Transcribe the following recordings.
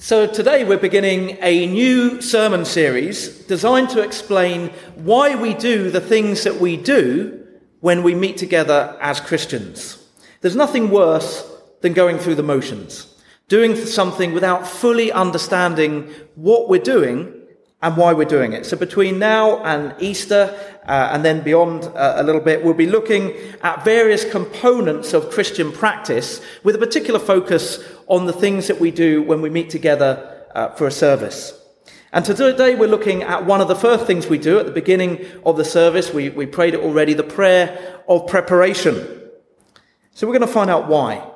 So today we're beginning a new sermon series designed to explain why we do the things that we do when we meet together as Christians. There's nothing worse than going through the motions, doing something without fully understanding what we're doing and why we're doing it. So between now and Easter, uh, and then beyond uh, a little bit, we'll be looking at various components of Christian practice with a particular focus on the things that we do when we meet together uh, for a service. And today we're looking at one of the first things we do at the beginning of the service. We, we prayed it already, the prayer of preparation. So we're going to find out why.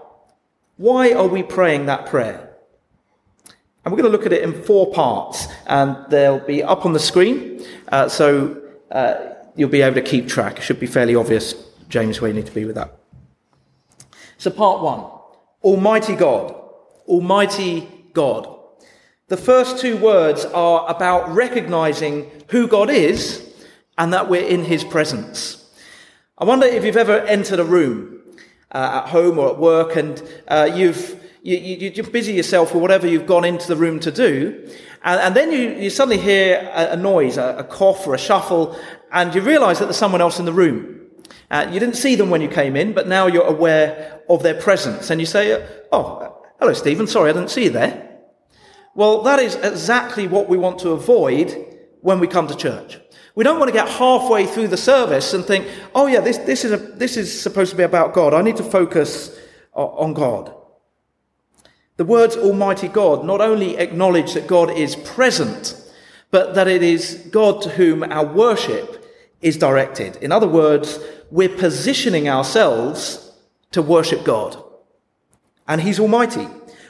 Why are we praying that prayer? And we're going to look at it in four parts, and they'll be up on the screen, uh, so uh, you'll be able to keep track. It should be fairly obvious, James, where you need to be with that. So, part one Almighty God. Almighty God. The first two words are about recognizing who God is and that we're in his presence. I wonder if you've ever entered a room uh, at home or at work and uh, you've you, you, you busy yourself with whatever you've gone into the room to do, and, and then you, you suddenly hear a, a noise, a, a, cough or a shuffle, and you realize that there's someone else in the room. Uh, you didn't see them when you came in, but now you're aware of their presence, and you say, Oh, hello, Stephen, sorry I didn't see you there. Well, that is exactly what we want to avoid when we come to church. We don't want to get halfway through the service and think, oh yeah, this, this, is, a, this is supposed to be about God. I need to focus on God. The words Almighty God not only acknowledge that God is present, but that it is God to whom our worship is directed. In other words, we're positioning ourselves to worship God. And He's Almighty.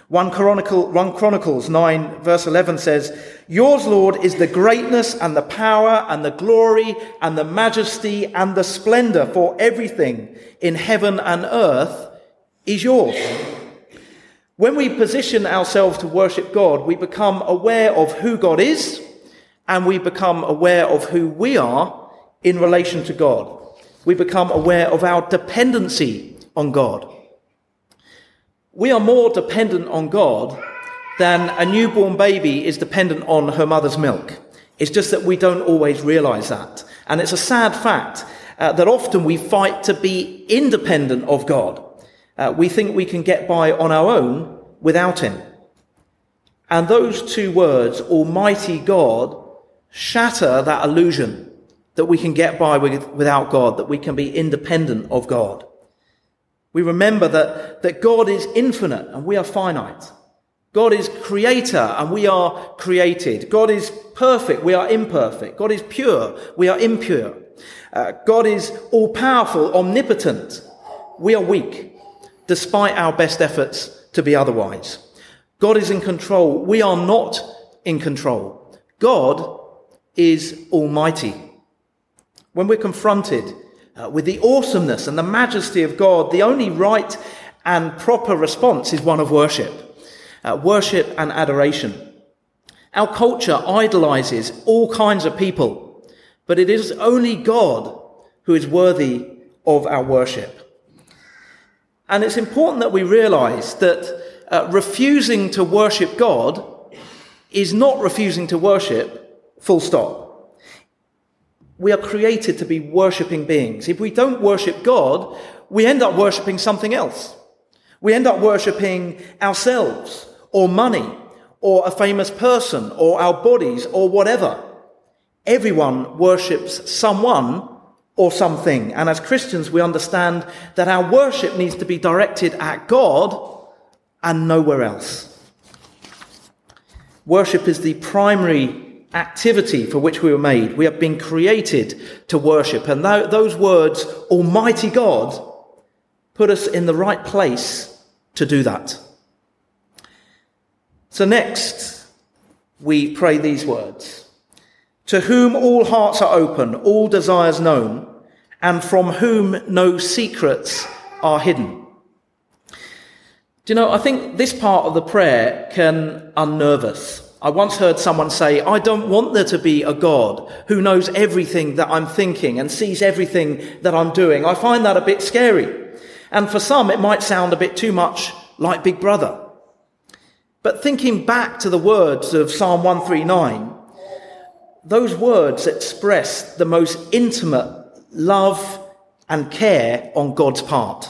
1, Chronicle, 1 Chronicles 9 verse 11 says, Yours, Lord, is the greatness and the power and the glory and the majesty and the splendor for everything in heaven and earth is yours. When we position ourselves to worship God, we become aware of who God is and we become aware of who we are in relation to God. We become aware of our dependency on God. We are more dependent on God than a newborn baby is dependent on her mother's milk. It's just that we don't always realize that. And it's a sad fact uh, that often we fight to be independent of God. Uh, we think we can get by on our own without Him. And those two words, Almighty God, shatter that illusion that we can get by with, without God, that we can be independent of God. We remember that, that God is infinite and we are finite. God is creator and we are created. God is perfect, we are imperfect. God is pure, we are impure. Uh, God is all powerful, omnipotent. We are weak despite our best efforts to be otherwise. God is in control. We are not in control. God is almighty. When we're confronted uh, with the awesomeness and the majesty of God, the only right and proper response is one of worship. Uh, worship and adoration. Our culture idolizes all kinds of people, but it is only God who is worthy of our worship. And it's important that we realize that uh, refusing to worship God is not refusing to worship, full stop. We are created to be worshipping beings. If we don't worship God, we end up worshipping something else. We end up worshipping ourselves, or money, or a famous person, or our bodies, or whatever. Everyone worships someone or something. And as Christians, we understand that our worship needs to be directed at God and nowhere else. Worship is the primary activity for which we were made. We have been created to worship. And those words, Almighty God, put us in the right place to do that. So next, we pray these words to whom all hearts are open, all desires known, and from whom no secrets are hidden. Do you know, I think this part of the prayer can unnerve us. I once heard someone say, I don't want there to be a God who knows everything that I'm thinking and sees everything that I'm doing. I find that a bit scary. And for some, it might sound a bit too much like Big Brother. But thinking back to the words of Psalm 139, those words express the most intimate love and care on God's part.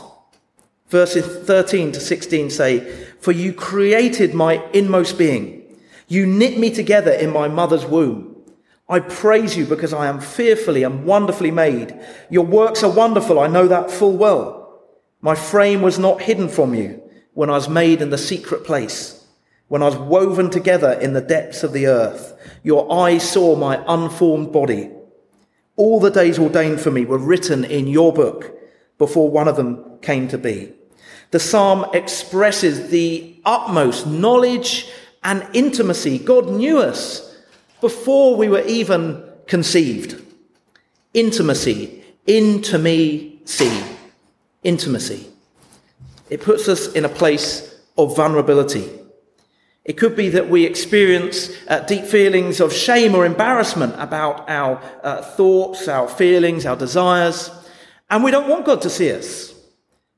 Verses 13 to 16 say, For you created my inmost being. You knit me together in my mother's womb. I praise you because I am fearfully and wonderfully made. Your works are wonderful. I know that full well. My frame was not hidden from you when I was made in the secret place, when I was woven together in the depths of the earth. Your eyes saw my unformed body. All the days ordained for me were written in your book before one of them came to be. The psalm expresses the utmost knowledge and intimacy. God knew us before we were even conceived. Intimacy, into me, see. Intimacy. It puts us in a place of vulnerability. It could be that we experience uh, deep feelings of shame or embarrassment about our uh, thoughts, our feelings, our desires, and we don't want God to see us.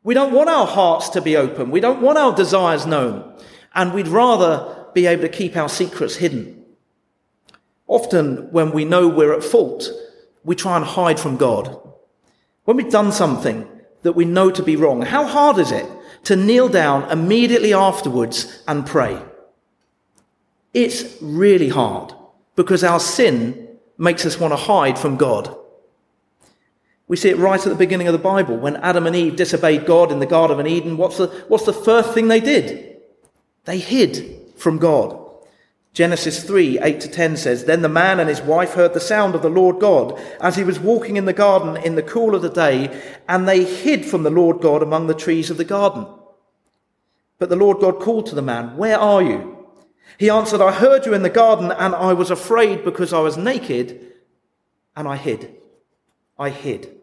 We don't want our hearts to be open. We don't want our desires known. And we'd rather be able to keep our secrets hidden. Often, when we know we're at fault, we try and hide from God. When we've done something that we know to be wrong, how hard is it to kneel down immediately afterwards and pray? It's really hard because our sin makes us want to hide from God. We see it right at the beginning of the Bible. When Adam and Eve disobeyed God in the Garden of Eden, what's the, what's the first thing they did? They hid from God. Genesis 3, 8 to 10 says, Then the man and his wife heard the sound of the Lord God as he was walking in the garden in the cool of the day, and they hid from the Lord God among the trees of the garden. But the Lord God called to the man, Where are you? He answered, I heard you in the garden, and I was afraid because I was naked, and I hid. I hid.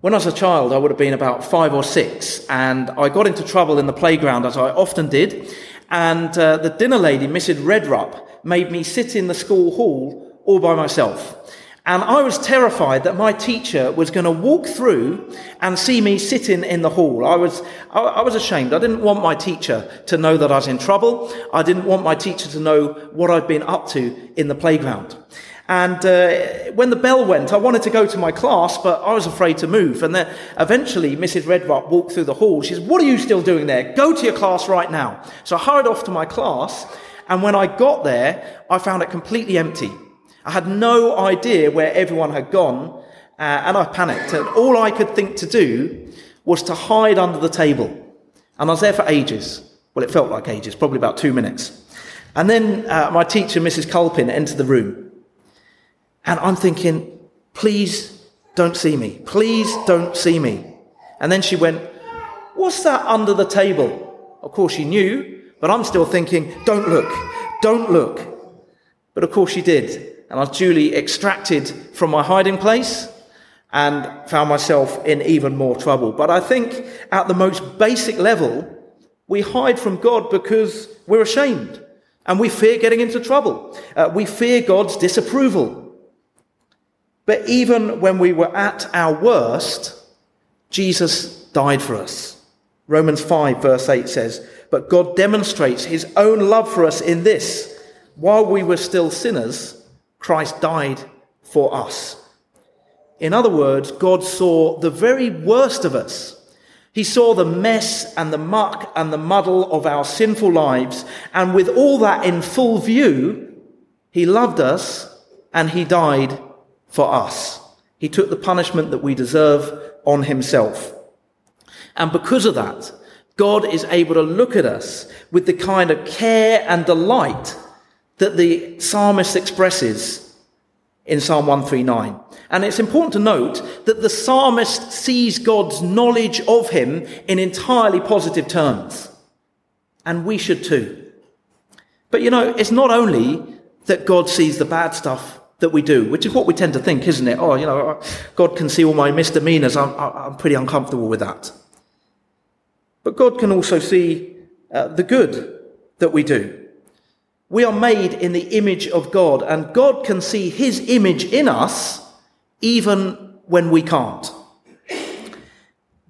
When I was a child, I would have been about five or six, and I got into trouble in the playground, as I often did. And uh, the dinner lady, Mrs. Redrup, made me sit in the school hall all by myself. And I was terrified that my teacher was going to walk through and see me sitting in the hall. I was, I, I, was ashamed. I didn't want my teacher to know that I was in trouble. I didn't want my teacher to know what I'd been up to in the playground. And uh, when the bell went, I wanted to go to my class, but I was afraid to move. And then eventually, Mrs. Redrup walked through the hall. She said, What are you still doing there? Go to your class right now. So I hurried off to my class. And when I got there, I found it completely empty. I had no idea where everyone had gone. Uh, and I panicked. And all I could think to do was to hide under the table. And I was there for ages. Well, it felt like ages, probably about two minutes. And then uh, my teacher, Mrs. Culpin, entered the room. And I'm thinking, please don't see me. Please don't see me. And then she went, What's that under the table? Of course, she knew, but I'm still thinking, Don't look, don't look. But of course, she did. And I was duly extracted from my hiding place and found myself in even more trouble. But I think at the most basic level, we hide from God because we're ashamed and we fear getting into trouble. Uh, we fear God's disapproval. But even when we were at our worst, Jesus died for us. Romans 5, verse 8 says, But God demonstrates his own love for us in this while we were still sinners, Christ died for us. In other words, God saw the very worst of us. He saw the mess and the muck and the muddle of our sinful lives. And with all that in full view, He loved us and He died for us. He took the punishment that we deserve on himself. And because of that, God is able to look at us with the kind of care and delight that the psalmist expresses in Psalm 139. And it's important to note that the psalmist sees God's knowledge of him in entirely positive terms. And we should too. But you know, it's not only that God sees the bad stuff that we do, which is what we tend to think, isn't it? Oh, you know, God can see all my misdemeanors. I'm, I'm pretty uncomfortable with that. But God can also see uh, the good that we do. We are made in the image of God, and God can see his image in us even when we can't.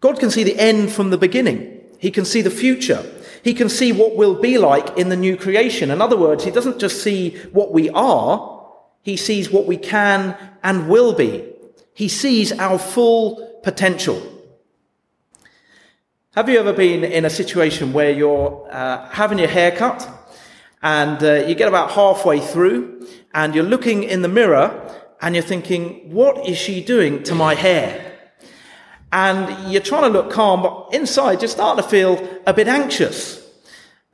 God can see the end from the beginning. He can see the future. He can see what we'll be like in the new creation. In other words, he doesn't just see what we are, he sees what we can and will be. He sees our full potential. Have you ever been in a situation where you're uh, having your hair cut and uh, you get about halfway through and you're looking in the mirror and you're thinking, what is she doing to my hair? And you're trying to look calm, but inside you're starting to feel a bit anxious.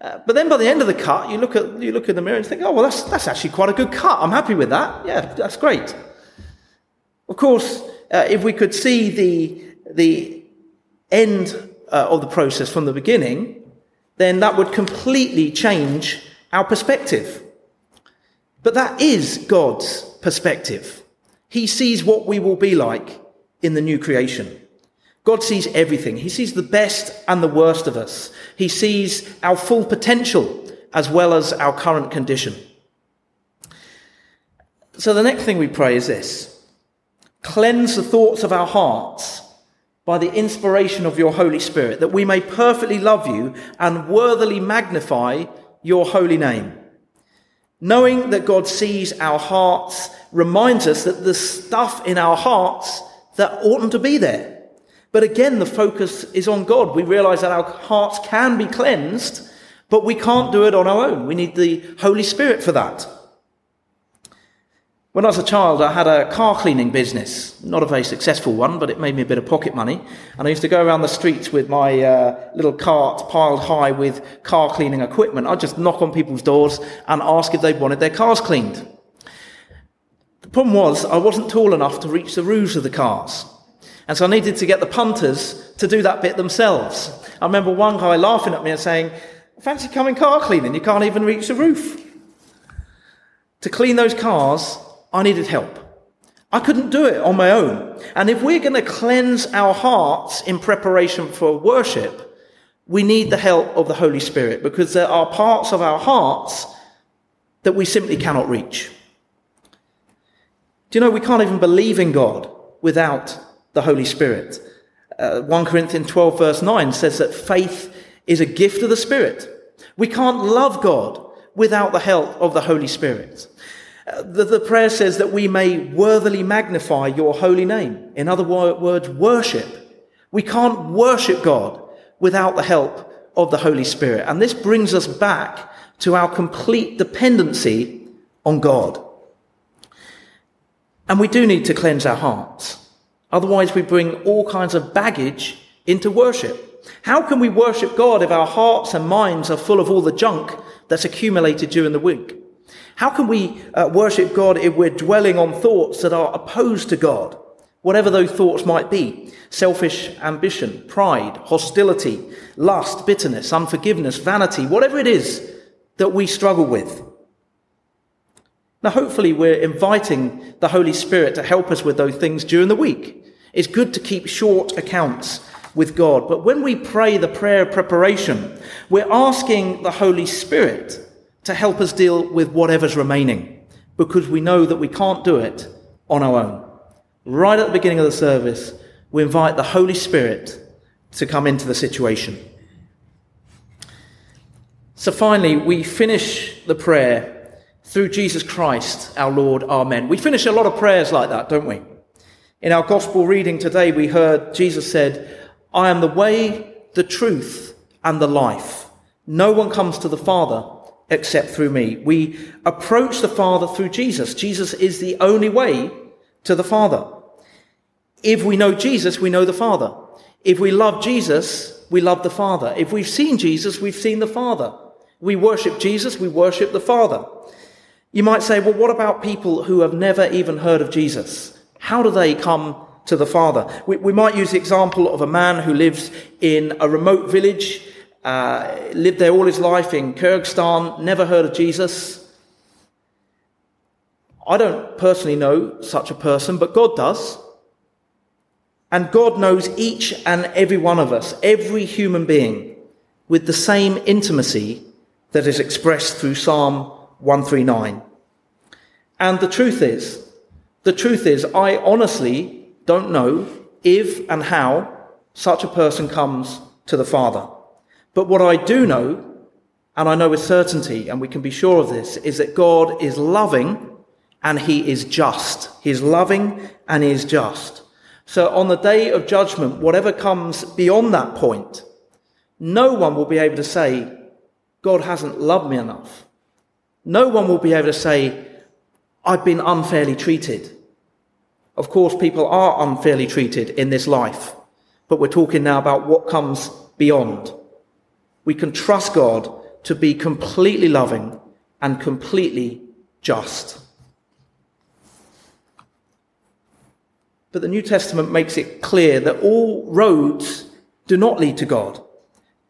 Uh, but then by the end of the cut, you look at, you look in the mirror and think, oh, well, that's, that's actually quite a good cut. I'm happy with that. Yeah, that's great. Of course, uh, if we could see the, the end uh, of the process from the beginning, then that would completely change our perspective. But that is God's perspective. He sees what we will be like in the new creation. God sees everything. He sees the best and the worst of us. He sees our full potential as well as our current condition. So the next thing we pray is this cleanse the thoughts of our hearts by the inspiration of your Holy Spirit, that we may perfectly love you and worthily magnify your holy name. Knowing that God sees our hearts reminds us that the stuff in our hearts that oughtn't to be there. But again, the focus is on God. We realize that our hearts can be cleansed, but we can't do it on our own. We need the Holy Spirit for that. When I was a child, I had a car cleaning business. Not a very successful one, but it made me a bit of pocket money. And I used to go around the streets with my uh, little cart piled high with car cleaning equipment. I'd just knock on people's doors and ask if they wanted their cars cleaned. The problem was, I wasn't tall enough to reach the roofs of the cars. And so I needed to get the punters to do that bit themselves. I remember one guy laughing at me and saying, Fancy coming car cleaning, you can't even reach the roof. To clean those cars, I needed help. I couldn't do it on my own. And if we're going to cleanse our hearts in preparation for worship, we need the help of the Holy Spirit because there are parts of our hearts that we simply cannot reach. Do you know we can't even believe in God without the Holy Spirit? Uh, 1 Corinthians 12, verse 9 says that faith is a gift of the Spirit. We can't love God without the help of the Holy Spirit. Uh, the, the, prayer says that we may worthily magnify your holy name. In other words, worship. We can't worship God without the help of the Holy Spirit. And this brings us back to our complete dependency on God. And we do need to cleanse our hearts. Otherwise, we bring all kinds of baggage into worship. How can we worship God if our hearts and minds are full of all the junk that's accumulated during the week? How can we uh, worship God if we're dwelling on thoughts that are opposed to God? Whatever those thoughts might be selfish ambition, pride, hostility, lust, bitterness, unforgiveness, vanity, whatever it is that we struggle with. Now, hopefully, we're inviting the Holy Spirit to help us with those things during the week. It's good to keep short accounts with God. But when we pray the prayer of preparation, we're asking the Holy Spirit to help us deal with whatever's remaining because we know that we can't do it on our own. Right at the beginning of the service, we invite the Holy Spirit to come into the situation. So finally, we finish the prayer through Jesus Christ, our Lord. Amen. We finish a lot of prayers like that, don't we? In our gospel reading today, we heard Jesus said, I am the way, the truth, and the life. No one comes to the Father except through me. We approach the Father through Jesus. Jesus is the only way to the Father. If we know Jesus, we know the Father. If we love Jesus, we love the Father. If we've seen Jesus, we've seen the Father. We worship Jesus, we worship the Father. You might say, well, what about people who have never even heard of Jesus? How do they come to the Father? We, we might use the example of a man who lives in a remote village uh, lived there all his life in Kyrgyzstan, never heard of Jesus. I don't personally know such a person, but God does. And God knows each and every one of us, every human being, with the same intimacy that is expressed through Psalm 139. And the truth is, the truth is, I honestly don't know if and how such a person comes to the Father. But what I do know, and I know with certainty, and we can be sure of this, is that God is loving and he is just. He is loving and he is just. So on the day of judgment, whatever comes beyond that point, no one will be able to say, God hasn't loved me enough. No one will be able to say, I've been unfairly treated. Of course, people are unfairly treated in this life, but we're talking now about what comes beyond. We can trust God to be completely loving and completely just. But the New Testament makes it clear that all roads do not lead to God.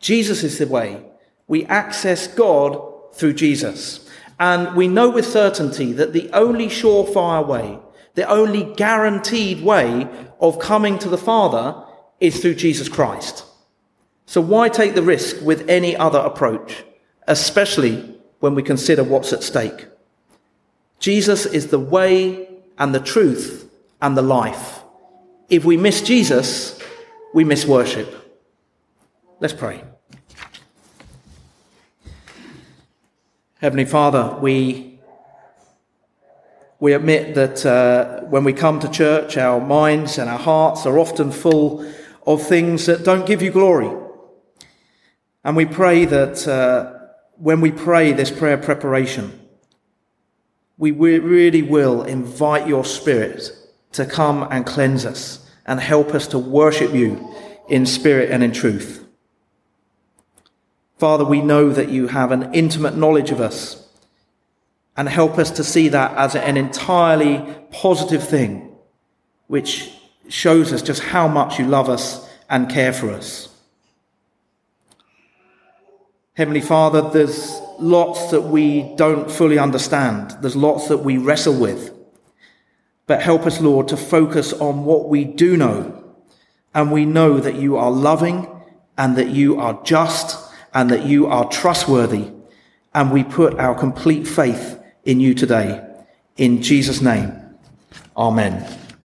Jesus is the way. We access God through Jesus. And we know with certainty that the only surefire way, the only guaranteed way of coming to the Father is through Jesus Christ. So why take the risk with any other approach, especially when we consider what's at stake? Jesus is the way and the truth and the life. If we miss Jesus, we miss worship. Let's pray. Heavenly Father, we, we admit that uh, when we come to church, our minds and our hearts are often full of things that don't give you glory. And we pray that uh, when we pray this prayer preparation, we really will invite your Spirit to come and cleanse us and help us to worship you in spirit and in truth. Father, we know that you have an intimate knowledge of us and help us to see that as an entirely positive thing, which shows us just how much you love us and care for us. Heavenly Father, there's lots that we don't fully understand. There's lots that we wrestle with. But help us, Lord, to focus on what we do know. And we know that you are loving and that you are just and that you are trustworthy. And we put our complete faith in you today. In Jesus' name, amen.